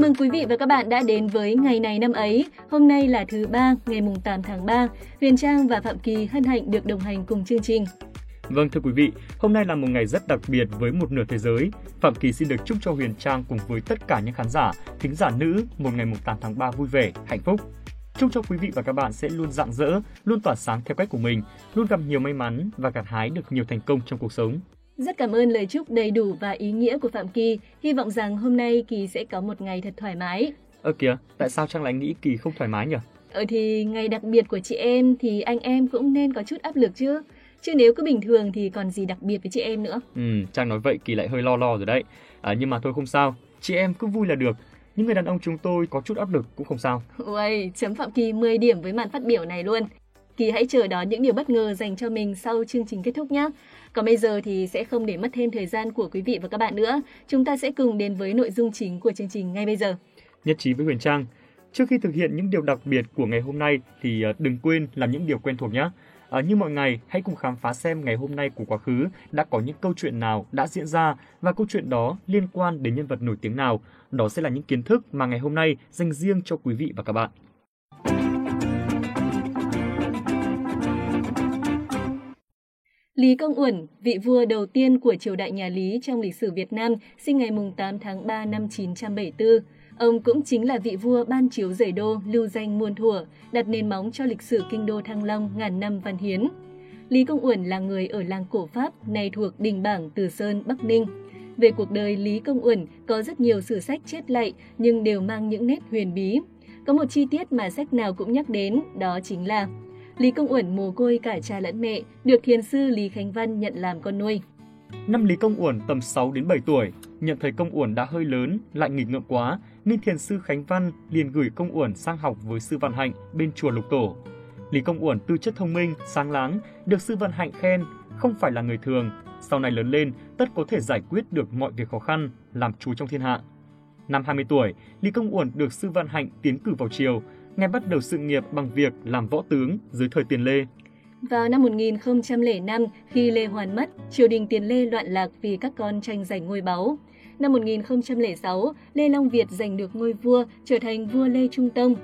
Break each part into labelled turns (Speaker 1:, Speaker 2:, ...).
Speaker 1: Chào mừng quý vị và các bạn đã đến với ngày này năm ấy. Hôm nay là thứ ba, ngày mùng 8 tháng 3. Huyền Trang và Phạm Kỳ hân hạnh được đồng hành cùng chương trình.
Speaker 2: Vâng thưa quý vị, hôm nay là một ngày rất đặc biệt với một nửa thế giới. Phạm Kỳ xin được chúc cho Huyền Trang cùng với tất cả những khán giả, thính giả nữ một ngày mùng 8 tháng 3 vui vẻ, hạnh phúc. Chúc cho quý vị và các bạn sẽ luôn rạng rỡ, luôn tỏa sáng theo cách của mình, luôn gặp nhiều may mắn và gặt hái được nhiều thành công trong cuộc sống.
Speaker 1: Rất cảm ơn lời chúc đầy đủ và ý nghĩa của Phạm Kỳ. Hy vọng rằng hôm nay Kỳ sẽ có một ngày thật thoải mái.
Speaker 2: Ơ kìa, tại sao Trang lại nghĩ Kỳ không thoải mái nhỉ?
Speaker 1: Ờ thì ngày đặc biệt của chị em thì anh em cũng nên có chút áp lực chứ. Chứ nếu cứ bình thường thì còn gì đặc biệt với chị em nữa.
Speaker 2: Ừ, Trang nói vậy Kỳ lại hơi lo lo rồi đấy. À, nhưng mà thôi không sao, chị em cứ vui là được. Những người đàn ông chúng tôi có chút áp lực cũng không sao.
Speaker 1: Uầy, chấm Phạm Kỳ 10 điểm với màn phát biểu này luôn. Kỳ hãy chờ đón những điều bất ngờ dành cho mình sau chương trình kết thúc nhé. Còn bây giờ thì sẽ không để mất thêm thời gian của quý vị và các bạn nữa. Chúng ta sẽ cùng đến với nội dung chính của chương trình ngay bây giờ.
Speaker 2: Nhất trí với Huyền Trang, trước khi thực hiện những điều đặc biệt của ngày hôm nay thì à, đừng quên làm những điều quen thuộc nhé. À, như mọi ngày, hãy cùng khám phá xem ngày hôm nay của quá khứ đã có những câu chuyện nào đã diễn ra và câu chuyện đó liên quan đến nhân vật nổi tiếng nào. Đó sẽ là những kiến thức mà ngày hôm nay dành riêng cho quý vị và các bạn.
Speaker 1: Lý Công Uẩn, vị vua đầu tiên của triều đại nhà Lý trong lịch sử Việt Nam, sinh ngày 8 tháng 3 năm 974. Ông cũng chính là vị vua ban chiếu rời đô, lưu danh muôn thuở, đặt nền móng cho lịch sử kinh đô Thăng Long ngàn năm văn hiến. Lý Công Uẩn là người ở làng cổ Pháp, nay thuộc Đình Bảng, Từ Sơn, Bắc Ninh. Về cuộc đời Lý Công Uẩn có rất nhiều sử sách chép lại nhưng đều mang những nét huyền bí. Có một chi tiết mà sách nào cũng nhắc đến, đó chính là Lý Công Uẩn mồ côi cả cha lẫn mẹ, được thiền sư Lý Khánh Văn nhận làm con nuôi.
Speaker 2: Năm Lý Công Uẩn tầm 6 đến 7 tuổi, nhận thấy Công Uẩn đã hơi lớn, lại nghịch ngợm quá, nên thiền sư Khánh Văn liền gửi Công Uẩn sang học với sư Văn Hạnh bên chùa Lục Tổ. Lý Công Uẩn tư chất thông minh, sáng láng, được sư Văn Hạnh khen không phải là người thường, sau này lớn lên tất có thể giải quyết được mọi việc khó khăn, làm chú trong thiên hạ. Năm 20 tuổi, Lý Công Uẩn được sư Văn Hạnh tiến cử vào triều, ngay bắt đầu sự nghiệp bằng việc làm võ tướng dưới thời tiền Lê.
Speaker 1: Vào năm 1005, khi Lê Hoàn mất, triều đình tiền Lê loạn lạc vì các con tranh giành ngôi báu. Năm 1006, Lê Long Việt giành được ngôi vua, trở thành vua Lê Trung Tông.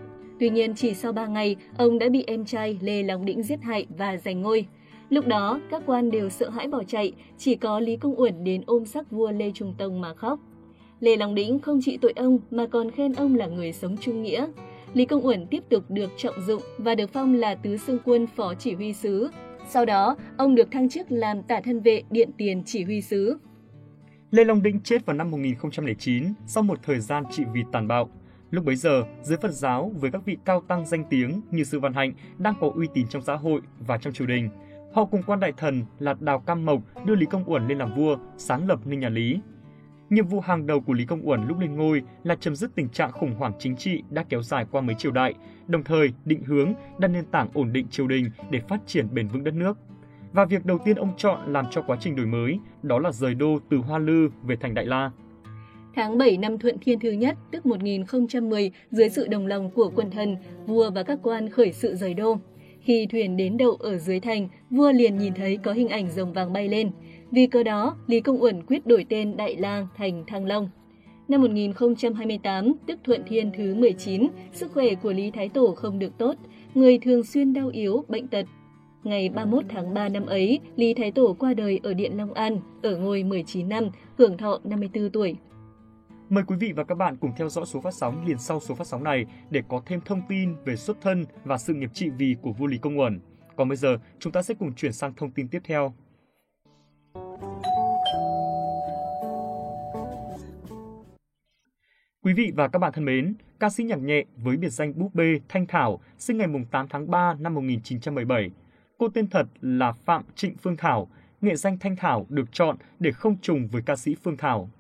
Speaker 1: Tuy nhiên, chỉ sau 3 ngày, ông đã bị em trai Lê Long Đĩnh giết hại và giành ngôi. Lúc đó, các quan đều sợ hãi bỏ chạy, chỉ có Lý Công Uẩn đến ôm sắc vua Lê Trung Tông mà khóc. Lê Long Đĩnh không trị tội ông mà còn khen ông là người sống trung nghĩa. Lý Công Uẩn tiếp tục được trọng dụng và được phong là tứ xương quân phó chỉ huy sứ. Sau đó, ông được thăng chức làm tả thân vệ điện tiền chỉ huy sứ.
Speaker 2: Lê Long Đĩnh chết vào năm 1009 sau một thời gian trị vì tàn bạo. Lúc bấy giờ, giới Phật giáo với các vị cao tăng danh tiếng như Sư Văn Hạnh đang có uy tín trong xã hội và trong triều đình. Họ cùng quan đại thần là Đào Cam Mộc đưa Lý Công Uẩn lên làm vua, sáng lập Ninh Nhà Lý. Nhiệm vụ hàng đầu của Lý Công Uẩn lúc lên ngôi là chấm dứt tình trạng khủng hoảng chính trị đã kéo dài qua mấy triều đại, đồng thời định hướng đặt nền tảng ổn định triều đình để phát triển bền vững đất nước. Và việc đầu tiên ông chọn làm cho quá trình đổi mới đó là rời đô từ Hoa Lư về thành Đại La.
Speaker 1: Tháng 7 năm Thuận Thiên thứ nhất, tức 1010, dưới sự đồng lòng của quần thần, vua và các quan khởi sự rời đô. Khi thuyền đến đậu ở dưới thành, vua liền nhìn thấy có hình ảnh rồng vàng bay lên. Vì cơ đó, Lý Công Uẩn quyết đổi tên Đại Lang thành Thăng Long. Năm 1028, tức Thuận Thiên thứ 19, sức khỏe của Lý Thái Tổ không được tốt, người thường xuyên đau yếu, bệnh tật. Ngày 31 tháng 3 năm ấy, Lý Thái Tổ qua đời ở Điện Long An, ở ngôi 19 năm, hưởng thọ 54 tuổi.
Speaker 2: Mời quý vị và các bạn cùng theo dõi số phát sóng liền sau số phát sóng này để có thêm thông tin về xuất thân và sự nghiệp trị vì của vua Lý Công Uẩn. Còn bây giờ, chúng ta sẽ cùng chuyển sang thông tin tiếp theo. Quý vị và các bạn thân mến, ca sĩ nhạc nhẹ với biệt danh búp bê Thanh Thảo sinh ngày 8 tháng 3 năm 1917. Cô tên thật là Phạm Trịnh Phương Thảo, nghệ danh Thanh Thảo được chọn để không trùng với ca sĩ Phương Thảo.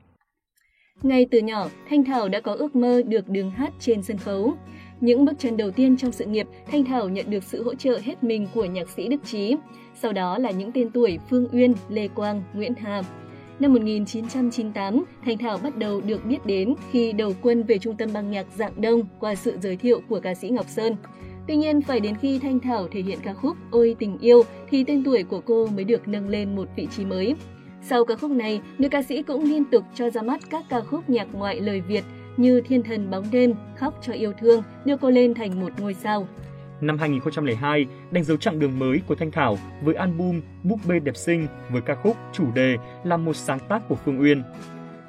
Speaker 1: Ngay từ nhỏ, Thanh Thảo đã có ước mơ được đứng hát trên sân khấu. Những bước chân đầu tiên trong sự nghiệp, Thanh Thảo nhận được sự hỗ trợ hết mình của nhạc sĩ Đức Trí. Sau đó là những tên tuổi Phương Uyên, Lê Quang, Nguyễn Hà. Năm 1998, Thanh Thảo bắt đầu được biết đến khi đầu quân về trung tâm băng nhạc Dạng Đông qua sự giới thiệu của ca sĩ Ngọc Sơn. Tuy nhiên, phải đến khi Thanh Thảo thể hiện ca khúc Ôi tình yêu thì tên tuổi của cô mới được nâng lên một vị trí mới. Sau ca khúc này, nữ ca sĩ cũng liên tục cho ra mắt các ca khúc nhạc ngoại lời Việt như Thiên thần bóng đêm, Khóc cho yêu thương đưa cô lên thành một ngôi sao.
Speaker 2: Năm 2002, đánh dấu chặng đường mới của Thanh Thảo với album Búp bê đẹp xinh với ca khúc chủ đề là một sáng tác của Phương Uyên.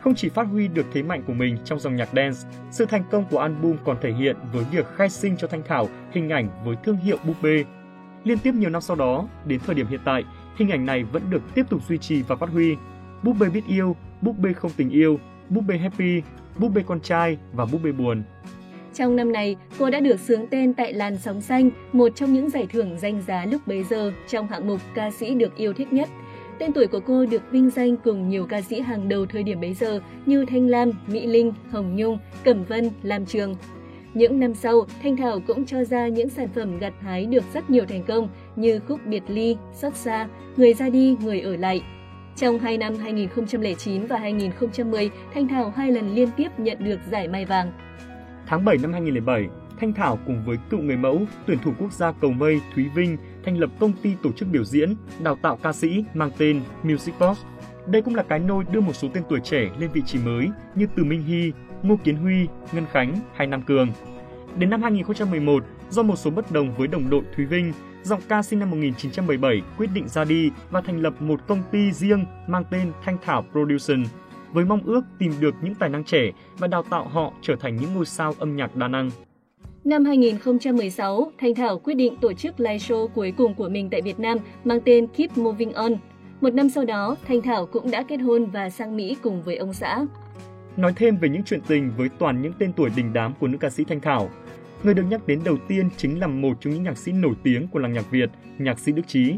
Speaker 2: Không chỉ phát huy được thế mạnh của mình trong dòng nhạc dance, sự thành công của album còn thể hiện với việc khai sinh cho Thanh Thảo hình ảnh với thương hiệu búp bê. Liên tiếp nhiều năm sau đó, đến thời điểm hiện tại, hình ảnh này vẫn được tiếp tục duy trì và phát huy. Búp bê biết yêu, búp bê không tình yêu, búp bê happy, búp bê con trai và búp bê buồn.
Speaker 1: Trong năm này, cô đã được sướng tên tại Làn Sóng Xanh, một trong những giải thưởng danh giá lúc bấy giờ trong hạng mục ca sĩ được yêu thích nhất. Tên tuổi của cô được vinh danh cùng nhiều ca sĩ hàng đầu thời điểm bấy giờ như Thanh Lam, Mỹ Linh, Hồng Nhung, Cẩm Vân, Lam Trường. Những năm sau, Thanh Thảo cũng cho ra những sản phẩm gặt hái được rất nhiều thành công như khúc Biệt Ly, Xót xa, Người ra đi, Người ở lại. Trong hai năm 2009 và 2010, Thanh Thảo hai lần liên tiếp nhận được giải Mai Vàng.
Speaker 2: Tháng 7 năm 2007, Thanh Thảo cùng với cựu người mẫu, tuyển thủ quốc gia cầu mây Thúy Vinh thành lập công ty tổ chức biểu diễn, đào tạo ca sĩ mang tên Music Box. Đây cũng là cái nôi đưa một số tên tuổi trẻ lên vị trí mới như Từ Minh Hy, Ngô Kiến Huy, Ngân Khánh hay Nam Cường. Đến năm 2011, do một số bất đồng với đồng đội Thúy Vinh, giọng ca sinh năm 1977 quyết định ra đi và thành lập một công ty riêng mang tên Thanh Thảo Production với mong ước tìm được những tài năng trẻ và đào tạo họ trở thành những ngôi sao âm nhạc đa năng.
Speaker 1: Năm 2016, Thanh Thảo quyết định tổ chức live show cuối cùng của mình tại Việt Nam mang tên Keep Moving On. Một năm sau đó, Thanh Thảo cũng đã kết hôn và sang Mỹ cùng với ông xã.
Speaker 2: Nói thêm về những chuyện tình với toàn những tên tuổi đình đám của nữ ca sĩ Thanh Thảo, người được nhắc đến đầu tiên chính là một trong những nhạc sĩ nổi tiếng của làng nhạc Việt, nhạc sĩ Đức Trí.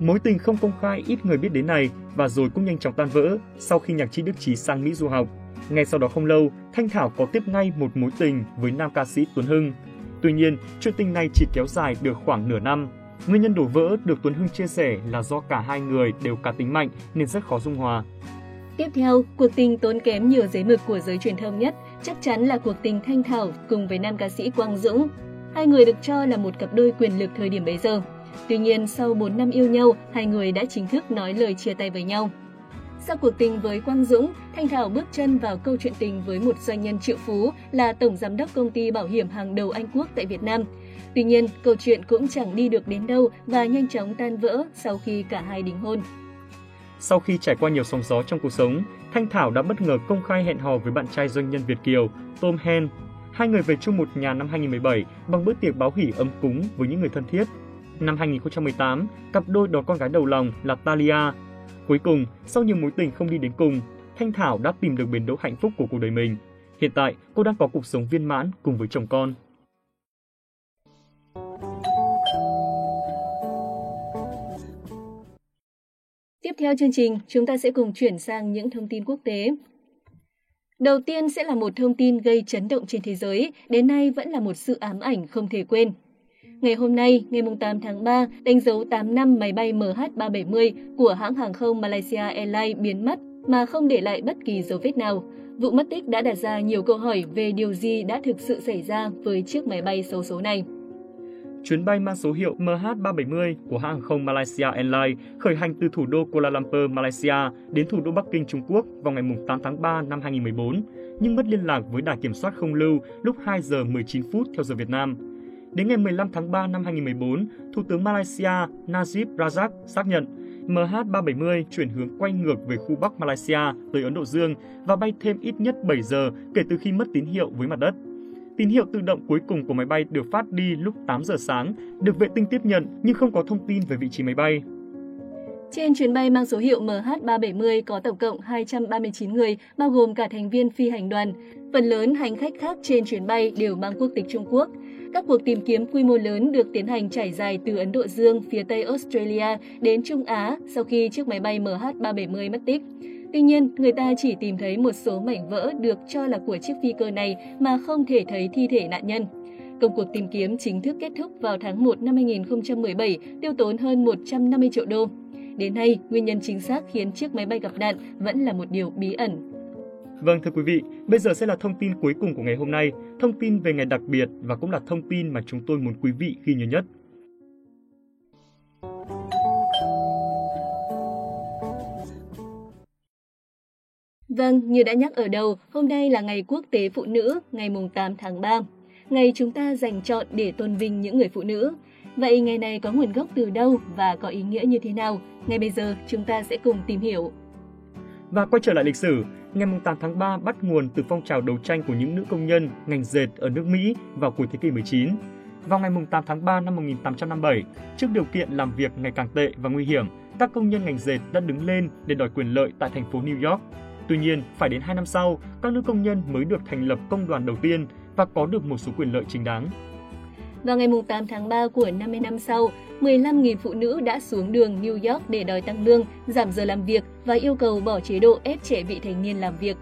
Speaker 2: Mối tình không công khai ít người biết đến này và rồi cũng nhanh chóng tan vỡ sau khi nhạc sĩ Đức Trí sang Mỹ du học. Ngay sau đó không lâu, Thanh Thảo có tiếp ngay một mối tình với nam ca sĩ Tuấn Hưng. Tuy nhiên, chuyện tình này chỉ kéo dài được khoảng nửa năm. Nguyên nhân đổ vỡ được Tuấn Hưng chia sẻ là do cả hai người đều cá tính mạnh nên rất khó dung hòa.
Speaker 1: Tiếp theo, cuộc tình tốn kém nhiều giấy mực của giới truyền thông nhất chắc chắn là cuộc tình Thanh Thảo cùng với nam ca sĩ Quang Dũng. Hai người được cho là một cặp đôi quyền lực thời điểm bấy giờ. Tuy nhiên, sau 4 năm yêu nhau, hai người đã chính thức nói lời chia tay với nhau. Sau cuộc tình với Quang Dũng, Thanh Thảo bước chân vào câu chuyện tình với một doanh nhân triệu phú là tổng giám đốc công ty bảo hiểm hàng đầu Anh Quốc tại Việt Nam. Tuy nhiên, câu chuyện cũng chẳng đi được đến đâu và nhanh chóng tan vỡ sau khi cả hai đính hôn.
Speaker 2: Sau khi trải qua nhiều sóng gió trong cuộc sống, Thanh Thảo đã bất ngờ công khai hẹn hò với bạn trai doanh nhân Việt Kiều, Tom Hen. Hai người về chung một nhà năm 2017 bằng bữa tiệc báo hỉ ấm cúng với những người thân thiết. Năm 2018, cặp đôi đón con gái đầu lòng là Talia. Cuối cùng, sau nhiều mối tình không đi đến cùng, Thanh Thảo đã tìm được bến đỗ hạnh phúc của cuộc đời mình. Hiện tại, cô đang có cuộc sống viên mãn cùng với chồng con.
Speaker 1: Tiếp theo chương trình, chúng ta sẽ cùng chuyển sang những thông tin quốc tế. Đầu tiên sẽ là một thông tin gây chấn động trên thế giới, đến nay vẫn là một sự ám ảnh không thể quên. Ngày hôm nay, ngày 8 tháng 3, đánh dấu 8 năm máy bay MH370 của hãng hàng không Malaysia Airlines biến mất mà không để lại bất kỳ dấu vết nào. Vụ mất tích đã đặt ra nhiều câu hỏi về điều gì đã thực sự xảy ra với chiếc máy bay xấu số này.
Speaker 2: Chuyến bay mang số hiệu MH370 của hãng hàng không Malaysia Airlines khởi hành từ thủ đô Kuala Lumpur, Malaysia đến thủ đô Bắc Kinh, Trung Quốc vào ngày 8 tháng 3 năm 2014, nhưng mất liên lạc với đài kiểm soát không lưu lúc 2 giờ 19 phút theo giờ Việt Nam. Đến ngày 15 tháng 3 năm 2014, Thủ tướng Malaysia Najib Razak xác nhận MH370 chuyển hướng quay ngược về khu Bắc Malaysia tới Ấn Độ Dương và bay thêm ít nhất 7 giờ kể từ khi mất tín hiệu với mặt đất. Tín hiệu tự động cuối cùng của máy bay được phát đi lúc 8 giờ sáng, được vệ tinh tiếp nhận nhưng không có thông tin về vị trí máy bay.
Speaker 1: Trên chuyến bay mang số hiệu MH370 có tổng cộng 239 người, bao gồm cả thành viên phi hành đoàn. Phần lớn hành khách khác trên chuyến bay đều mang quốc tịch Trung Quốc. Các cuộc tìm kiếm quy mô lớn được tiến hành trải dài từ Ấn Độ Dương, phía Tây Australia đến Trung Á sau khi chiếc máy bay MH370 mất tích. Tuy nhiên, người ta chỉ tìm thấy một số mảnh vỡ được cho là của chiếc phi cơ này mà không thể thấy thi thể nạn nhân. Công cuộc tìm kiếm chính thức kết thúc vào tháng 1 năm 2017, tiêu tốn hơn 150 triệu đô. Đến nay, nguyên nhân chính xác khiến chiếc máy bay gặp nạn vẫn là một điều bí ẩn.
Speaker 2: Vâng thưa quý vị, bây giờ sẽ là thông tin cuối cùng của ngày hôm nay, thông tin về ngày đặc biệt và cũng là thông tin mà chúng tôi muốn quý vị ghi nhớ nhất.
Speaker 1: Vâng, như đã nhắc ở đầu, hôm nay là ngày Quốc tế Phụ nữ, ngày 8 tháng 3. Ngày chúng ta dành chọn để tôn vinh những người phụ nữ. Vậy ngày này có nguồn gốc từ đâu và có ý nghĩa như thế nào? Ngay bây giờ chúng ta sẽ cùng tìm hiểu.
Speaker 2: Và quay trở lại lịch sử, ngày 8 tháng 3 bắt nguồn từ phong trào đấu tranh của những nữ công nhân ngành dệt ở nước Mỹ vào cuối thế kỷ 19. Vào ngày 8 tháng 3 năm 1857, trước điều kiện làm việc ngày càng tệ và nguy hiểm, các công nhân ngành dệt đã đứng lên để đòi quyền lợi tại thành phố New York. Tuy nhiên, phải đến 2 năm sau, các nữ công nhân mới được thành lập công đoàn đầu tiên và có được một số quyền lợi chính đáng.
Speaker 1: Vào ngày 8 tháng 3 của 50 năm sau, 15.000 phụ nữ đã xuống đường New York để đòi tăng lương, giảm giờ làm việc và yêu cầu bỏ chế độ ép trẻ vị thành niên làm việc.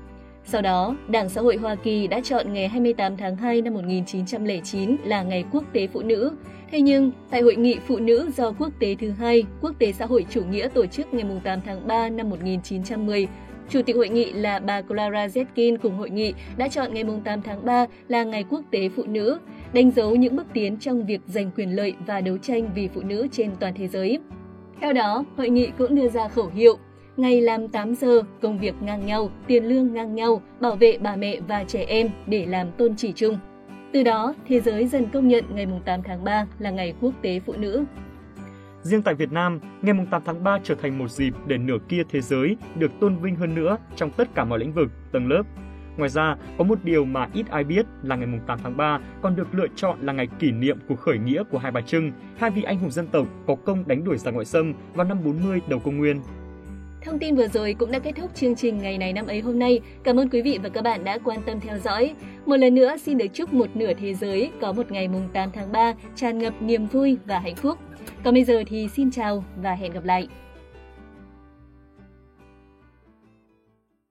Speaker 1: Sau đó, Đảng Xã hội Hoa Kỳ đã chọn ngày 28 tháng 2 năm 1909 là Ngày Quốc tế Phụ nữ. Thế nhưng, tại Hội nghị Phụ nữ do Quốc tế thứ hai, Quốc tế Xã hội Chủ nghĩa tổ chức ngày 8 tháng 3 năm 1910, Chủ tịch hội nghị là bà Clara Zetkin cùng hội nghị đã chọn ngày 8 tháng 3 là Ngày Quốc tế Phụ nữ, đánh dấu những bước tiến trong việc giành quyền lợi và đấu tranh vì phụ nữ trên toàn thế giới. Theo đó, hội nghị cũng đưa ra khẩu hiệu Ngày làm 8 giờ, công việc ngang nhau, tiền lương ngang nhau, bảo vệ bà mẹ và trẻ em để làm tôn chỉ chung. Từ đó, thế giới dần công nhận ngày 8 tháng 3 là Ngày Quốc tế Phụ nữ.
Speaker 2: Riêng tại Việt Nam, ngày 8 tháng 3 trở thành một dịp để nửa kia thế giới được tôn vinh hơn nữa trong tất cả mọi lĩnh vực, tầng lớp. Ngoài ra, có một điều mà ít ai biết là ngày 8 tháng 3 còn được lựa chọn là ngày kỷ niệm cuộc khởi nghĩa của Hai Bà Trưng, hai vị anh hùng dân tộc có công đánh đuổi giặc ngoại xâm vào năm 40 đầu công nguyên.
Speaker 1: Thông tin vừa rồi cũng đã kết thúc chương trình ngày này năm ấy hôm nay. Cảm ơn quý vị và các bạn đã quan tâm theo dõi. Một lần nữa xin được chúc một nửa thế giới có một ngày mùng 8 tháng 3 tràn ngập niềm vui và hạnh phúc. Còn bây giờ thì xin chào và hẹn gặp lại.